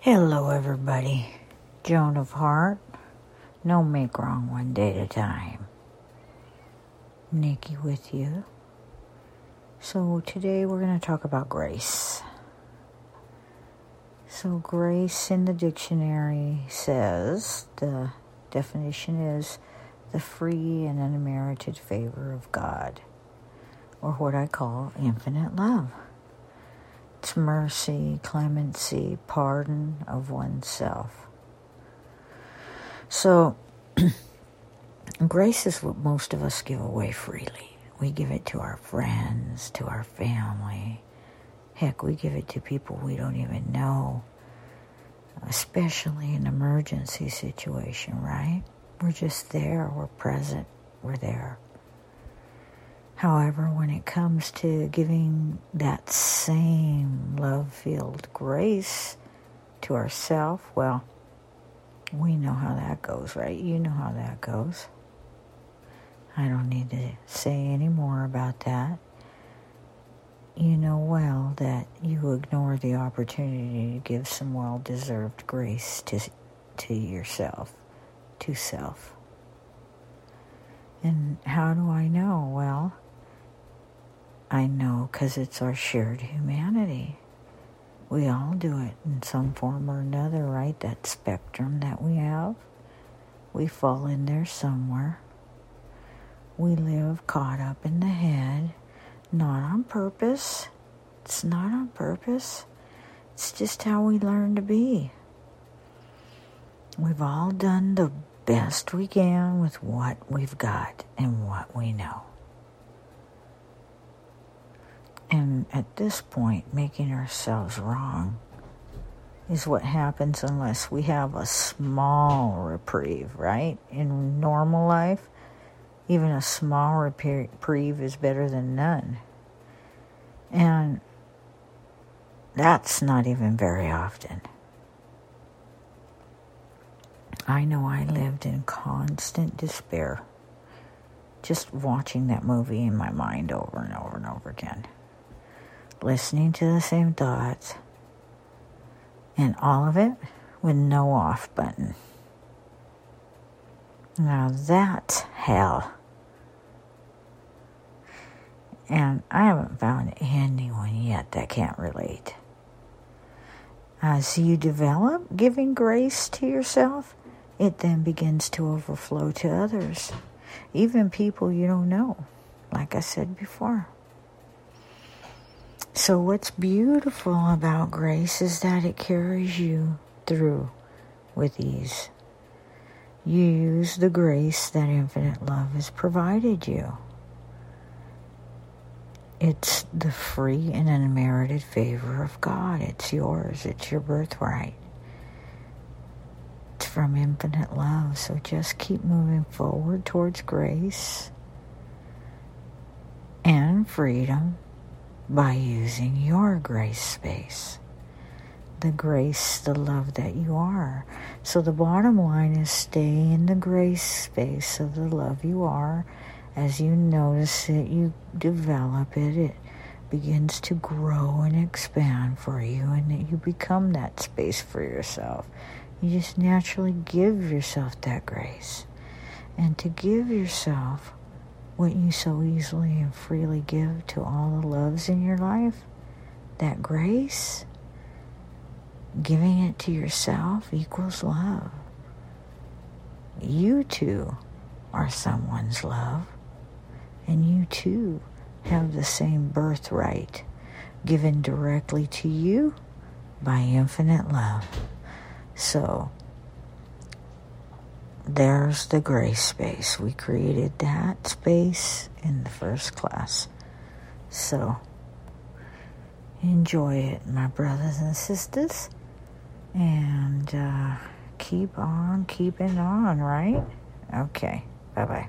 Hello, everybody. Joan of Heart. No make wrong one day at a time. Nikki with you. So, today we're going to talk about grace. So, grace in the dictionary says the definition is the free and unmerited favor of God, or what I call infinite love. Mercy, clemency, pardon of oneself. So, grace is what most of us give away freely. We give it to our friends, to our family. Heck, we give it to people we don't even know, especially in emergency situation, right? We're just there, we're present, we're there. However, when it comes to giving that same love filled grace to ourselves, well, we know how that goes, right? You know how that goes. I don't need to say any more about that. You know well that you ignore the opportunity to give some well deserved grace to, to yourself, to self. And how do I know? Well, I know because it's our shared humanity. We all do it in some form or another, right? That spectrum that we have. We fall in there somewhere. We live caught up in the head, not on purpose. It's not on purpose. It's just how we learn to be. We've all done the best we can with what we've got and what we know. And at this point, making ourselves wrong is what happens unless we have a small reprieve, right? In normal life, even a small reprieve is better than none. And that's not even very often. I know I lived in constant despair just watching that movie in my mind over and over and over again listening to the same thoughts, and all of it with no off button. Now that's hell. And I haven't found anyone yet that can't relate. Uh, As you develop giving grace to yourself, it then begins to overflow to others, even people you don't know, like I said before. So, what's beautiful about grace is that it carries you through with ease. You use the grace that infinite love has provided you. It's the free and unmerited favor of God. It's yours, it's your birthright. It's from infinite love. So just keep moving forward towards grace and freedom by using your grace space. The grace, the love that you are. So the bottom line is stay in the grace space of the love you are. As you notice it, you develop it, it begins to grow and expand for you, and that you become that space for yourself. You just naturally give yourself that grace. And to give yourself what you so easily and freely give to all the loves in your life, that grace, giving it to yourself equals love. You too are someone's love, and you too have the same birthright given directly to you by infinite love. So, there's the grace space. We created that space in the first class. So enjoy it, my brothers and sisters. And uh, keep on keeping on, right? Okay. Bye bye.